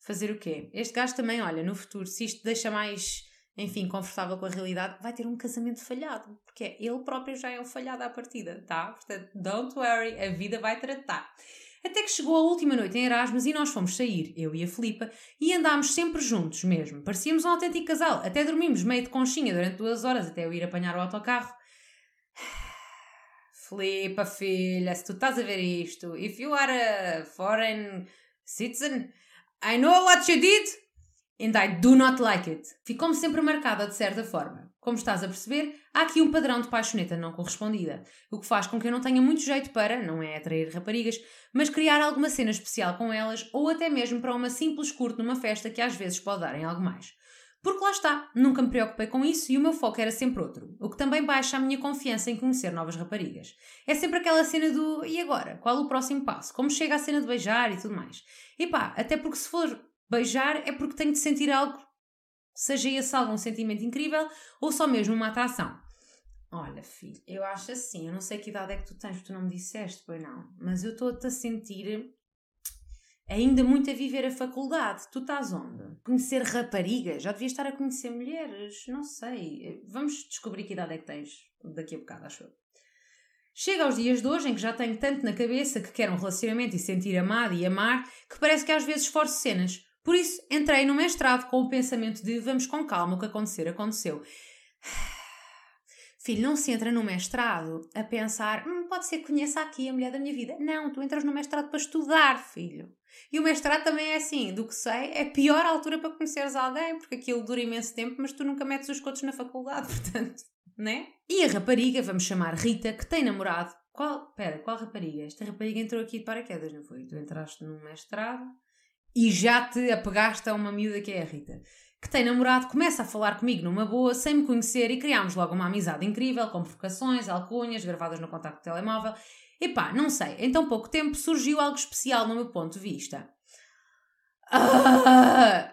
Speaker 1: Fazer o quê? Este gajo também, olha, no futuro, se isto deixa mais, enfim, confortável com a realidade, vai ter um casamento falhado. Porque é, ele próprio já é um falhado à partida, tá? Portanto, don't worry, a vida vai tratar. Até que chegou a última noite em Erasmus e nós fomos sair, eu e a Filipa, e andámos sempre juntos mesmo. Parecíamos um autêntico casal. Até dormimos meio de conchinha durante duas horas até eu ir apanhar o autocarro. (sighs) Filipa, filha, se tu estás a ver isto, if you are a foreign citizen, I know what you did and I do not like it. Ficou-me sempre marcada de certa forma. Como estás a perceber, há aqui um padrão de paixoneta não correspondida, o que faz com que eu não tenha muito jeito para, não é atrair raparigas, mas criar alguma cena especial com elas ou até mesmo para uma simples curto numa festa que às vezes pode dar em algo mais. Porque lá está, nunca me preocupei com isso e o meu foco era sempre outro, o que também baixa a minha confiança em conhecer novas raparigas. É sempre aquela cena do e agora? Qual o próximo passo? Como chega a cena de beijar e tudo mais? E pá, até porque se for beijar é porque tenho de sentir algo, seja esse algum sentimento incrível ou só mesmo uma atração. Olha, filho, eu acho assim, eu não sei que idade é que tu tens, tu não me disseste, pois não, mas eu estou-te a sentir ainda muito a viver a faculdade. Tu estás onde? Conhecer raparigas? Já devias estar a conhecer mulheres? Não sei. Vamos descobrir que idade é que tens daqui a bocado, acho eu. Chega aos dias de hoje em que já tenho tanto na cabeça que quero um relacionamento e sentir amado e amar que parece que às vezes esforço cenas. Por isso, entrei no mestrado com o pensamento de vamos com calma, o que acontecer, aconteceu. (sighs) Filho, não se entra no mestrado a pensar, hum, pode ser que conheça aqui a mulher da minha vida. Não, tu entras no mestrado para estudar, filho. E o mestrado também é assim, do que sei, é a pior altura para conheceres alguém, porque aquilo dura imenso tempo, mas tu nunca metes os cotos na faculdade, (laughs) portanto, né? E a rapariga, vamos chamar Rita, que tem namorado. Qual, pera, qual rapariga? Esta rapariga entrou aqui de paraquedas, não foi? Tu entraste no mestrado e já te apegaste a uma miúda que é a Rita que tem namorado, começa a falar comigo numa boa, sem me conhecer, e criámos logo uma amizade incrível, com provocações, alcunhas, gravadas no contacto telemóvel. Epá, não sei, em tão pouco tempo surgiu algo especial no meu ponto de vista. Ah,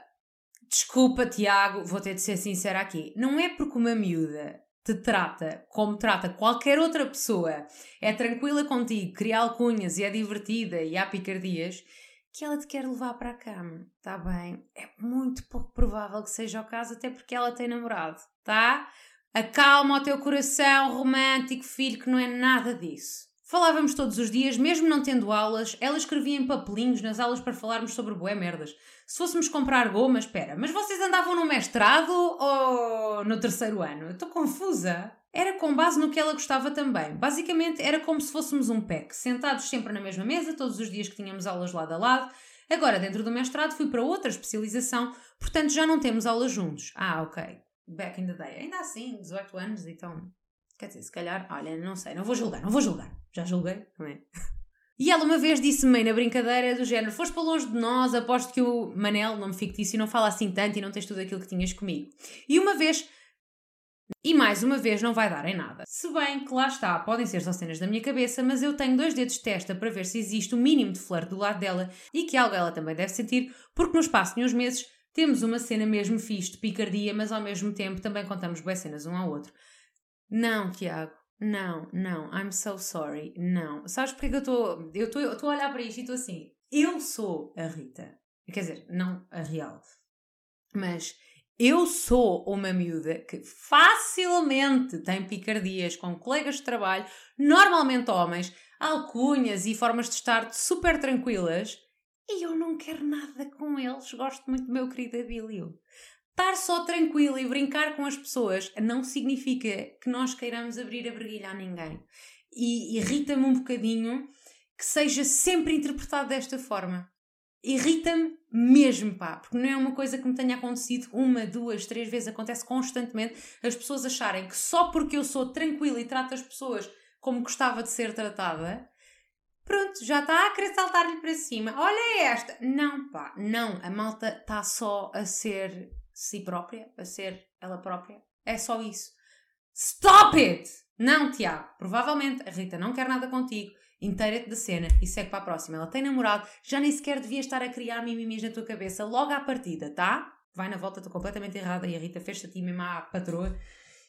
Speaker 1: desculpa, Tiago, vou ter de ser sincera aqui. Não é porque uma miúda te trata como trata qualquer outra pessoa, é tranquila contigo, cria alcunhas e é divertida e há picardias, que ela te quer levar para a cama, tá bem? É muito pouco provável que seja o caso, até porque ela tem namorado, tá? Acalma o teu coração romântico, filho, que não é nada disso. Falávamos todos os dias, mesmo não tendo aulas, ela escrevia em papelinhos nas aulas para falarmos sobre boé merdas. Se fôssemos comprar goma, espera, mas vocês andavam no mestrado ou no terceiro ano? Eu estou confusa. Era com base no que ela gostava também. Basicamente, era como se fôssemos um PEC, sentados sempre na mesma mesa, todos os dias que tínhamos aulas lado a lado. Agora, dentro do mestrado, fui para outra especialização, portanto já não temos aulas juntos. Ah, ok. Back in the day. Ainda assim, 18 anos, então. Quer dizer, se calhar, olha, não sei, não vou julgar, não vou julgar. Já julguei, não é? (laughs) E ela uma vez disse-me meio na brincadeira do género: Foste para longe de nós, aposto que o Manel, nome fictício, não fala assim tanto e não tens tudo aquilo que tinhas comigo. E uma vez e mais uma vez não vai dar em nada. Se bem que lá está, podem ser só cenas da minha cabeça, mas eu tenho dois dedos de testa para ver se existe um mínimo de flerte do lado dela e que algo ela também deve sentir, porque no espaço de uns meses temos uma cena mesmo fixe de picardia, mas ao mesmo tempo também contamos boas cenas um ao outro. Não, Tiago, não, não, I'm so sorry, não. Sabes porque é que eu estou. Eu estou a olhar para isto e estou assim. Eu sou a Rita. Quer dizer, não a real. Mas eu sou uma miúda que facilmente tem picardias com colegas de trabalho, normalmente homens, alcunhas e formas de estar super tranquilas, e eu não quero nada com eles. Gosto muito do meu querido Abílio. Estar só tranquilo e brincar com as pessoas não significa que nós queiramos abrir a briguilha a ninguém. E irrita-me um bocadinho que seja sempre interpretado desta forma irrita-me mesmo, pá, porque não é uma coisa que me tenha acontecido uma, duas, três vezes, acontece constantemente as pessoas acharem que só porque eu sou tranquila e trato as pessoas como gostava de ser tratada, pronto, já está a querer saltar-lhe para cima. Olha esta! Não, pá, não, a malta está só a ser si própria, a ser ela própria. É só isso. Stop it! Não, Tiago, provavelmente a Rita não quer nada contigo inteira-te da cena e segue para a próxima. Ela tem namorado, já nem sequer devia estar a criar mimimis na tua cabeça logo à partida, tá? Vai na volta, estou completamente errada e a Rita fez-se a ti mesmo à patroa.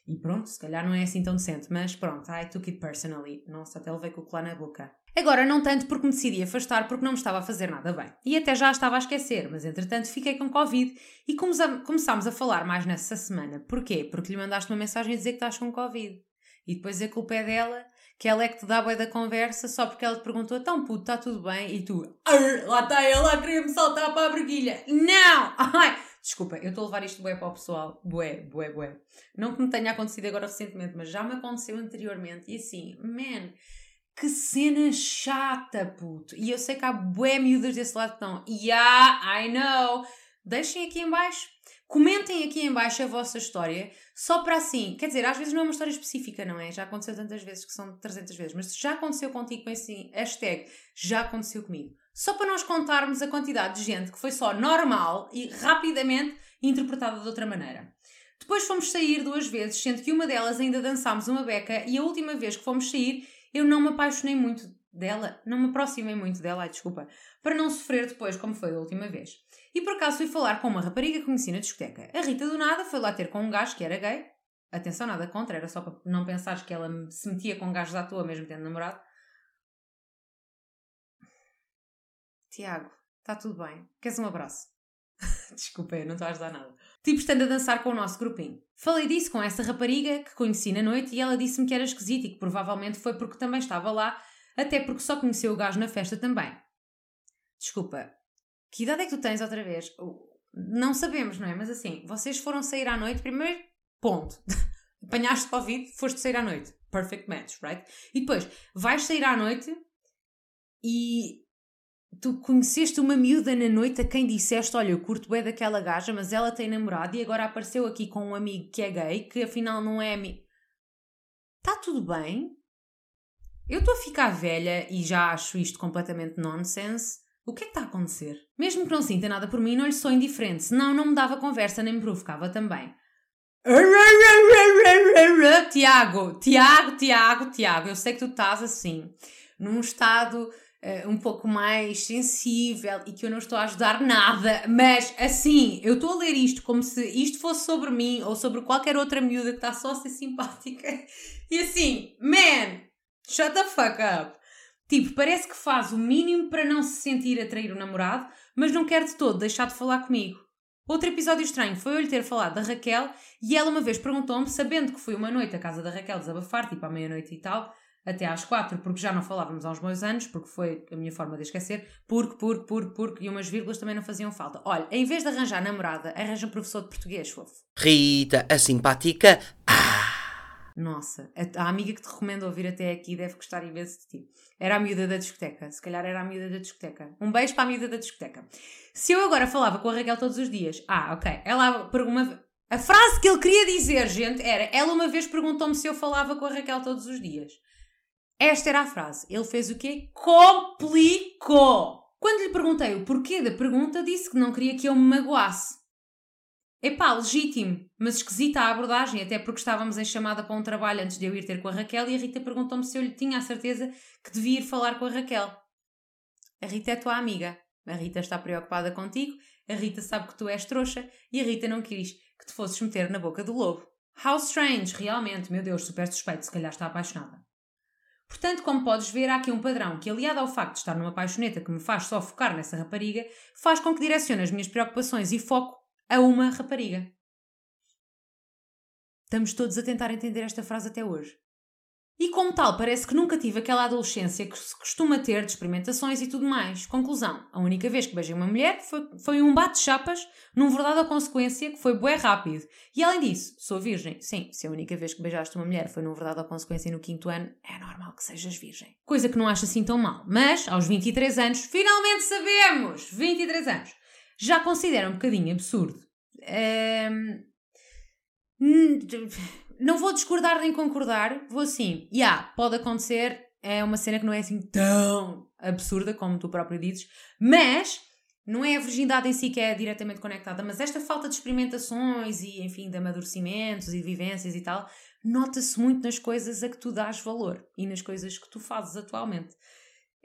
Speaker 1: E pronto, se calhar não é assim tão decente, mas pronto, I took it personally. Nossa, até levei com o colar na boca. Agora, não tanto porque me decidi afastar porque não me estava a fazer nada bem. E até já estava a esquecer, mas entretanto fiquei com Covid e começámos a falar mais nessa semana. Porquê? Porque lhe mandaste uma mensagem a dizer que estás com Covid. E depois a culpa é dela que ela é que te dá a boia da conversa só porque ela te perguntou, então puto, está tudo bem? E tu, lá está ela a querer-me saltar para a briguilha. Não! (laughs) Ai! Desculpa, eu estou a levar isto bué para o pessoal. Bué, bué, bué. Não que me tenha acontecido agora recentemente, mas já me aconteceu anteriormente. E assim, man, que cena chata, puto. E eu sei que há bué miúdas desse lado que estão, yeah, I know. Deixem aqui em baixo Comentem aqui em baixo a vossa história, só para assim, quer dizer, às vezes não é uma história específica, não é? Já aconteceu tantas vezes que são 300 vezes, mas já aconteceu contigo com esse hashtag, já aconteceu comigo. Só para nós contarmos a quantidade de gente que foi só normal e rapidamente interpretada de outra maneira. Depois fomos sair duas vezes, sendo que uma delas ainda dançámos uma beca e a última vez que fomos sair eu não me apaixonei muito dela, não me aproximei muito dela, ai, desculpa, para não sofrer depois como foi da última vez. E por acaso fui falar com uma rapariga que conheci na discoteca. A Rita do nada foi lá ter com um gajo que era gay. Atenção, nada contra, era só para não pensares que ela se metia com gajos à toa mesmo tendo namorado. Tiago, está tudo bem? Queres um abraço? (laughs) Desculpa, eu não estou a ajudar nada. Tipo, estando a dançar com o nosso grupinho. Falei disso com essa rapariga que conheci na noite e ela disse-me que era esquisito e que provavelmente foi porque também estava lá, até porque só conheceu o gajo na festa também. Desculpa, que idade é que tu tens outra vez? Não sabemos, não é? Mas assim, vocês foram sair à noite, primeiro, ponto. (laughs) Apanhaste Covid, foste sair à noite. Perfect match, right? E depois, vais sair à noite e tu conheceste uma miúda na noite a quem disseste: Olha, eu curto bem daquela gaja, mas ela tem namorado e agora apareceu aqui com um amigo que é gay, que afinal não é amigo. Está tudo bem? Eu estou a ficar velha e já acho isto completamente nonsense. O que é que está a acontecer? Mesmo que não sinta nada por mim, não lhe sou indiferente, senão não me dava conversa nem me provocava também. (laughs) Tiago, Tiago, Tiago, Tiago, eu sei que tu estás assim, num estado uh, um pouco mais sensível e que eu não estou a ajudar nada, mas assim, eu estou a ler isto como se isto fosse sobre mim ou sobre qualquer outra miúda que está só a ser simpática e assim, man, shut the fuck up. Tipo, parece que faz o mínimo para não se sentir a trair o namorado, mas não quer de todo deixar de falar comigo. Outro episódio estranho foi eu lhe ter falado da Raquel e ela uma vez perguntou-me, sabendo que fui uma noite à casa da Raquel desabafar, tipo à meia-noite e tal, até às quatro, porque já não falávamos há uns bons anos, porque foi a minha forma de esquecer, porque, porque, porque, porque, e umas vírgulas também não faziam falta. Olha, em vez de arranjar namorada, arranja um professor de português, fofo.
Speaker 2: Rita, a simpática.
Speaker 1: Nossa, a, a, amiga que te recomendo ouvir até aqui deve gostar imenso de ti. Era a miúda da discoteca. Se calhar era a miúda da discoteca. Um beijo para a miúda da discoteca. Se eu agora falava com a Raquel todos os dias. Ah, ok. Ela pergunta. A frase que ele queria dizer, gente, era: ela uma vez perguntou-me se eu falava com a Raquel todos os dias. Esta era a frase. Ele fez o quê? Complicou! Quando lhe perguntei o porquê da pergunta, disse que não queria que eu me magoasse. Epá, legítimo, mas esquisita a abordagem, até porque estávamos em chamada para um trabalho antes de eu ir ter com a Raquel e a Rita perguntou-me se eu lhe tinha a certeza que devia ir falar com a Raquel. A Rita é tua amiga. A Rita está preocupada contigo, a Rita sabe que tu és trouxa e a Rita não quis que te fosses meter na boca do lobo. How strange, realmente, meu Deus, super suspeito, se calhar está apaixonada. Portanto, como podes ver, há aqui um padrão que, aliado ao facto de estar numa paixoneta que me faz só focar nessa rapariga, faz com que direcione as minhas preocupações e foco a uma rapariga. Estamos todos a tentar entender esta frase até hoje. E como tal, parece que nunca tive aquela adolescência que se costuma ter de experimentações e tudo mais. Conclusão: a única vez que beijei uma mulher foi, foi um bate-chapas, num verdade a consequência que foi bué rápido. E além disso, sou virgem. Sim, se a única vez que beijaste uma mulher foi num verdade a consequência no quinto ano, é normal que sejas virgem. Coisa que não acho assim tão mal. Mas, aos 23 anos, finalmente sabemos! 23 anos! Já considero um bocadinho absurdo. (laughs) Não vou discordar nem concordar, vou assim, já, yeah, pode acontecer, é uma cena que não é assim tão absurda como tu próprio dizes, mas não é a virgindade em si que é diretamente conectada, mas esta falta de experimentações e, enfim, de amadurecimentos e vivências e tal, nota-se muito nas coisas a que tu dás valor e nas coisas que tu fazes atualmente.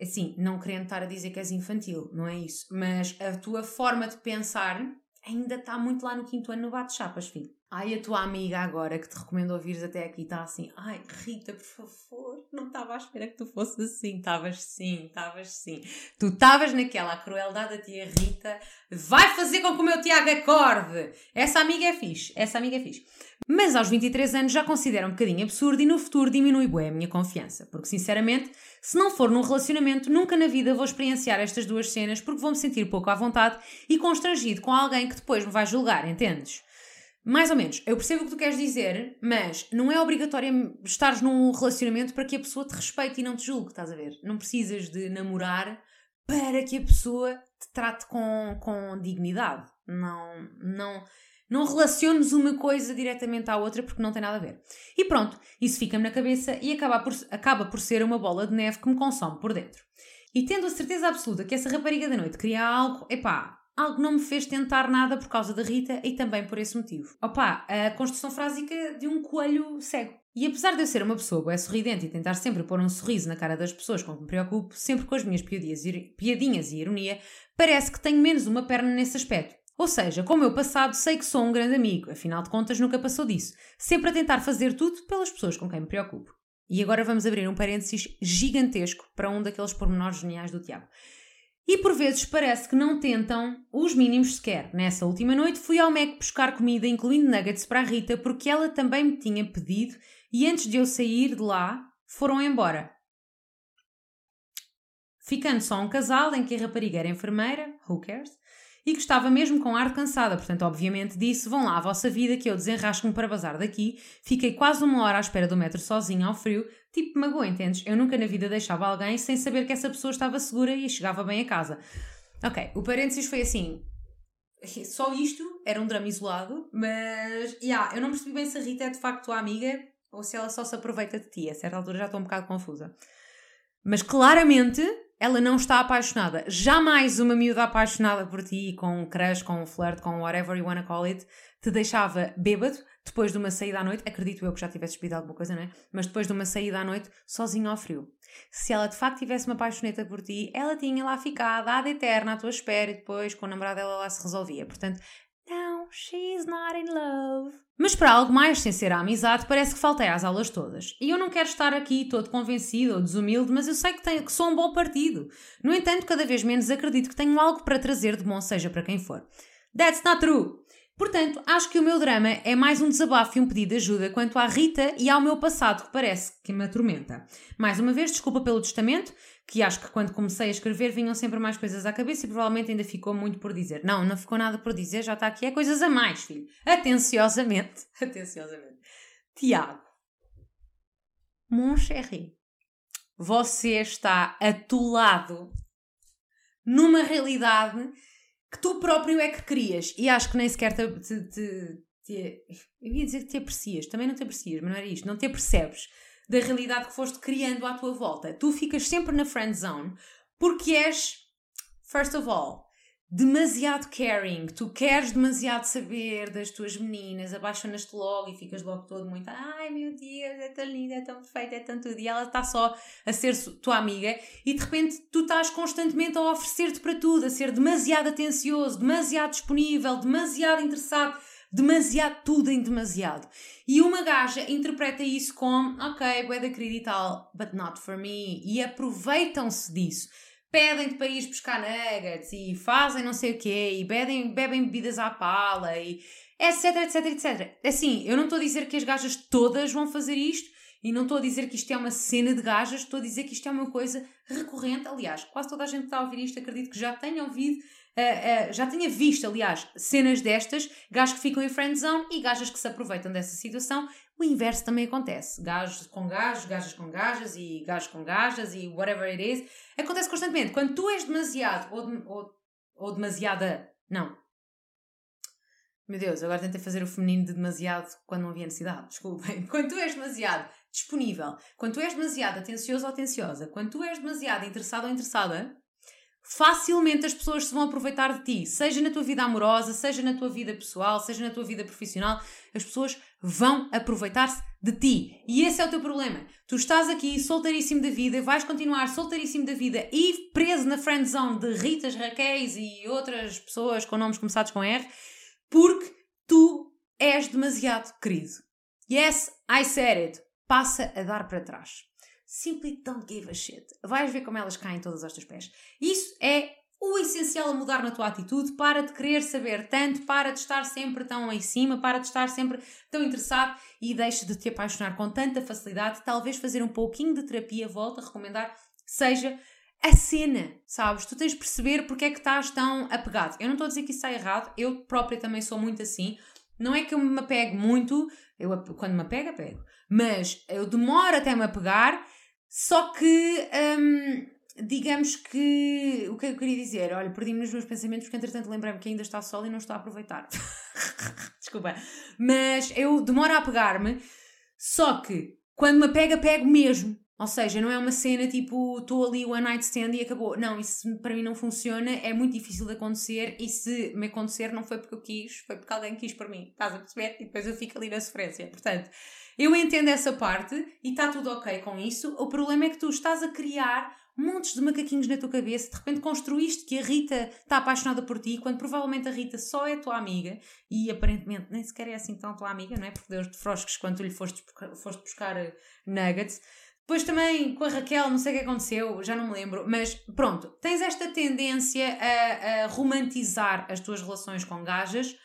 Speaker 1: Assim, não querendo estar a dizer que és infantil, não é isso, mas a tua forma de pensar ainda está muito lá no quinto ano no bate-chapas, filho. Ai, a tua amiga agora que te recomendo ouvires até aqui está assim. Ai, Rita, por favor, não estava à espera que tu fosses assim. Estavas sim, estavas sim. Tu estavas naquela, a crueldade da tia Rita vai fazer com que o meu Tiago acorde. Essa amiga é fixe, essa amiga é fixe. Mas aos 23 anos já considero um bocadinho absurdo e no futuro diminui bué a minha confiança. Porque, sinceramente, se não for num relacionamento, nunca na vida vou experienciar estas duas cenas porque vou me sentir pouco à vontade e constrangido com alguém que depois me vai julgar, entendes? Mais ou menos, eu percebo o que tu queres dizer, mas não é obrigatório estares num relacionamento para que a pessoa te respeite e não te julgue, estás a ver? Não precisas de namorar para que a pessoa te trate com, com dignidade. Não, não, não relaciones uma coisa diretamente à outra porque não tem nada a ver. E pronto, isso fica-me na cabeça e acaba por, acaba por ser uma bola de neve que me consome por dentro. E tendo a certeza absoluta que essa rapariga da noite queria algo, epá, algo não me fez tentar nada por causa da Rita e também por esse motivo. Opá, a construção frásica de um coelho cego. E apesar de eu ser uma pessoa boa sorridente e tentar sempre pôr um sorriso na cara das pessoas com que me preocupo, sempre com as minhas piadinhas e ironia, parece que tenho menos uma perna nesse aspecto. Ou seja, com o meu passado, sei que sou um grande amigo, afinal de contas nunca passou disso. Sempre a tentar fazer tudo pelas pessoas com quem me preocupo. E agora vamos abrir um parênteses gigantesco para um daqueles pormenores geniais do Tiago. E por vezes parece que não tentam os mínimos sequer. Nessa última noite fui ao Mac buscar comida, incluindo nuggets para a Rita, porque ela também me tinha pedido e antes de eu sair de lá, foram embora. Ficando só um casal em que a rapariga era enfermeira, who cares, e que estava mesmo com ar cansada, portanto, obviamente disse: Vão lá à vossa vida que eu desenrasco-me para bazar daqui. Fiquei quase uma hora à espera do metro sozinha ao frio, Tipo, magoa, entendes? Eu nunca na vida deixava alguém sem saber que essa pessoa estava segura e chegava bem a casa. Ok, o parênteses foi assim. Só isto era um drama isolado, mas. Yeah, eu não percebi bem se a Rita é de facto tua amiga ou se ela só se aproveita de ti. A certa altura já estou um bocado confusa. Mas claramente ela não está apaixonada. Jamais uma miúda apaixonada por ti, com um crush, com um flirt, com whatever you wanna call it, te deixava bêbado depois de uma saída à noite, acredito eu que já tivesse bebido alguma coisa, não é? Mas depois de uma saída à noite, sozinho ao frio. Se ela de facto tivesse uma paixoneta por ti, ela tinha lá ficado, ad eterna, à tua espera, e depois com o namorado dela lá se resolvia. Portanto, não, she's not in love. Mas para algo mais sem ser a amizade, parece que faltei às aulas todas. E eu não quero estar aqui todo convencido ou desumilde, mas eu sei que, tenho, que sou um bom partido. No entanto, cada vez menos acredito que tenho algo para trazer de bom, seja para quem for. That's not true! Portanto, acho que o meu drama é mais um desabafo e um pedido de ajuda quanto à Rita e ao meu passado, que parece que me atormenta. Mais uma vez, desculpa pelo testamento, que acho que quando comecei a escrever vinham sempre mais coisas à cabeça e provavelmente ainda ficou muito por dizer. Não, não ficou nada por dizer, já está aqui, é coisas a mais, filho. Atenciosamente. (laughs) Atenciosamente. Tiago. Mon chéri, você está atolado numa realidade que tu próprio é que crias e acho que nem sequer te, te, te, te, eu ia dizer que te aprecias, também não te aprecias, mas não era isto, não te apercebes da realidade que foste criando à tua volta. Tu ficas sempre na friend zone porque és, first of all, demasiado caring, tu queres demasiado saber das tuas meninas, apaixonas-te logo e ficas logo todo muito, ai meu Deus, é tão linda, é tão perfeita, é tão tudo, e ela está só a ser tua amiga e de repente tu estás constantemente a oferecer-te para tudo, a ser demasiado atencioso, demasiado disponível, demasiado interessado, demasiado tudo em demasiado. E uma gaja interpreta isso como, ok, boa da querida e tal, but not for me, e aproveitam-se disso pedem-te para ir buscar nuggets e fazem não sei o quê e bebem, bebem bebidas à pala e etc, etc, etc. Assim, eu não estou a dizer que as gajas todas vão fazer isto e não estou a dizer que isto é uma cena de gajas, estou a dizer que isto é uma coisa recorrente. Aliás, quase toda a gente que está a ouvir isto acredito que já tenha ouvido, uh, uh, já tenha visto, aliás, cenas destas, gajos que ficam em friend zone e gajas que se aproveitam dessa situação o inverso também acontece. Gajos com gajos, gajas com gajas e gajos com gajas e whatever it is. Acontece constantemente. Quando tu és demasiado ou, ou, ou demasiada. Não. Meu Deus, agora tentei fazer o feminino de demasiado quando não havia necessidade. Desculpem. (laughs) Quando tu és demasiado disponível, quando tu és demasiado atencioso ou atenciosa, quando tu és demasiado interessado ou interessada, facilmente as pessoas se vão aproveitar de ti, seja na tua vida amorosa, seja na tua vida pessoal, seja na tua vida profissional, as pessoas vão aproveitar-se de ti. E esse é o teu problema. Tu estás aqui solteiríssimo da vida, vais continuar solteiríssimo da vida e preso na friend zone de Ritas, Raquéis e outras pessoas com nomes começados com R, porque tu és demasiado querido. Yes, I said it. Passa a dar para trás. Simply don't give a shit. Vais ver como elas caem todas aos teus pés. Isso é o essencial a mudar na tua atitude. Para de querer saber tanto, para de estar sempre tão em cima, para de estar sempre tão interessado e deixa de te apaixonar com tanta facilidade. Talvez fazer um pouquinho de terapia, volta a recomendar, seja a cena, sabes? Tu tens de perceber porque é que estás tão apegado. Eu não estou a dizer que isso está errado, eu própria também sou muito assim. Não é que eu me apego muito, eu quando me apego, apego. Mas eu demoro até me apegar só que, hum, digamos que. O que é que eu queria dizer? Olha, perdi-me nos meus pensamentos porque, entretanto, lembrei-me que ainda está sol e não estou a aproveitar. (laughs) Desculpa. Mas eu demoro a pegar-me, só que quando me pega, pego mesmo. Ou seja, não é uma cena tipo, estou ali one night stand e acabou. Não, isso para mim não funciona, é muito difícil de acontecer e se me acontecer não foi porque eu quis, foi porque alguém quis por mim. Estás a perceber? E depois eu fico ali na sofrência. Portanto, eu entendo essa parte e está tudo ok com isso. O problema é que tu estás a criar montes de macaquinhos na tua cabeça, de repente construíste que a Rita está apaixonada por ti, quando provavelmente a Rita só é tua amiga e aparentemente nem sequer é assim tão tua amiga, não é? Porque deu-te frosques quando tu lhe foste, foste buscar eh, nuggets. Depois também com a Raquel, não sei o que aconteceu, já não me lembro, mas pronto, tens esta tendência a, a romantizar as tuas relações com gajas,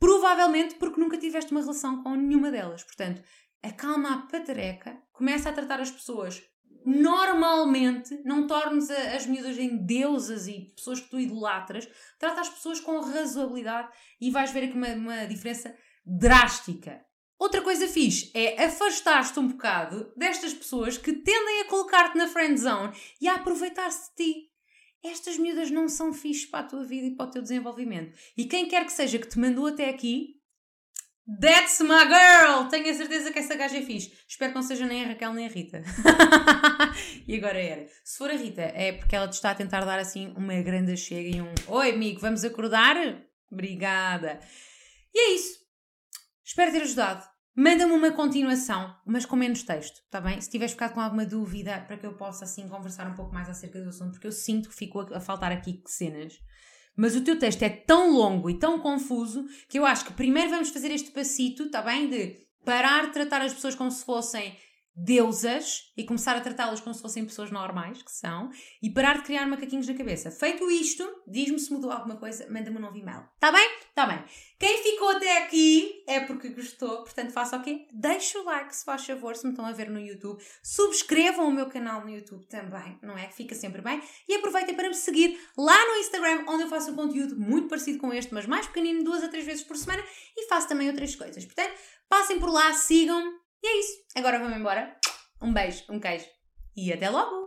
Speaker 1: provavelmente porque nunca tiveste uma relação com nenhuma delas. Portanto, acalma a patareca, começa a tratar as pessoas normalmente, não tornes as miúdas em deusas e pessoas que tu idolatras, trata as pessoas com razoabilidade e vais ver aqui uma, uma diferença drástica. Outra coisa fixe é afastar-te um bocado destas pessoas que tendem a colocar-te na friend zone e a aproveitar-se de ti. Estas miúdas não são fixes para a tua vida e para o teu desenvolvimento. E quem quer que seja que te mandou até aqui, That's my girl! Tenho a certeza que essa gaja é fixe. Espero que não seja nem a Raquel nem a Rita. (laughs) e agora era. Se for a Rita, é porque ela te está a tentar dar assim uma grande chega e um Oi, amigo, vamos acordar? Obrigada. E é isso. Espero ter ajudado. Manda-me uma continuação, mas com menos texto, está bem? Se tiveres ficado com alguma dúvida, para que eu possa assim conversar um pouco mais acerca do assunto, porque eu sinto que ficou a faltar aqui cenas. Mas o teu texto é tão longo e tão confuso que eu acho que primeiro vamos fazer este passito, está bem? De parar de tratar as pessoas como se fossem deusas e começar a tratá-las como se fossem pessoas normais, que são, e parar de criar macaquinhos na cabeça. Feito isto, diz-me se mudou alguma coisa, manda-me um novo e-mail. Está bem? Está bem. Quem ficou até aqui é porque gostou, portanto faça o quê? Deixa o like se faz favor, se me estão a ver no YouTube. Subscrevam o meu canal no YouTube também, não é? Fica sempre bem. E aproveitem para me seguir lá no Instagram, onde eu faço um conteúdo muito parecido com este, mas mais pequenino, duas a três vezes por semana, e faço também outras coisas. Portanto, passem por lá, sigam-me e é isso. Agora vamos embora. Um beijo, um queijo e até logo!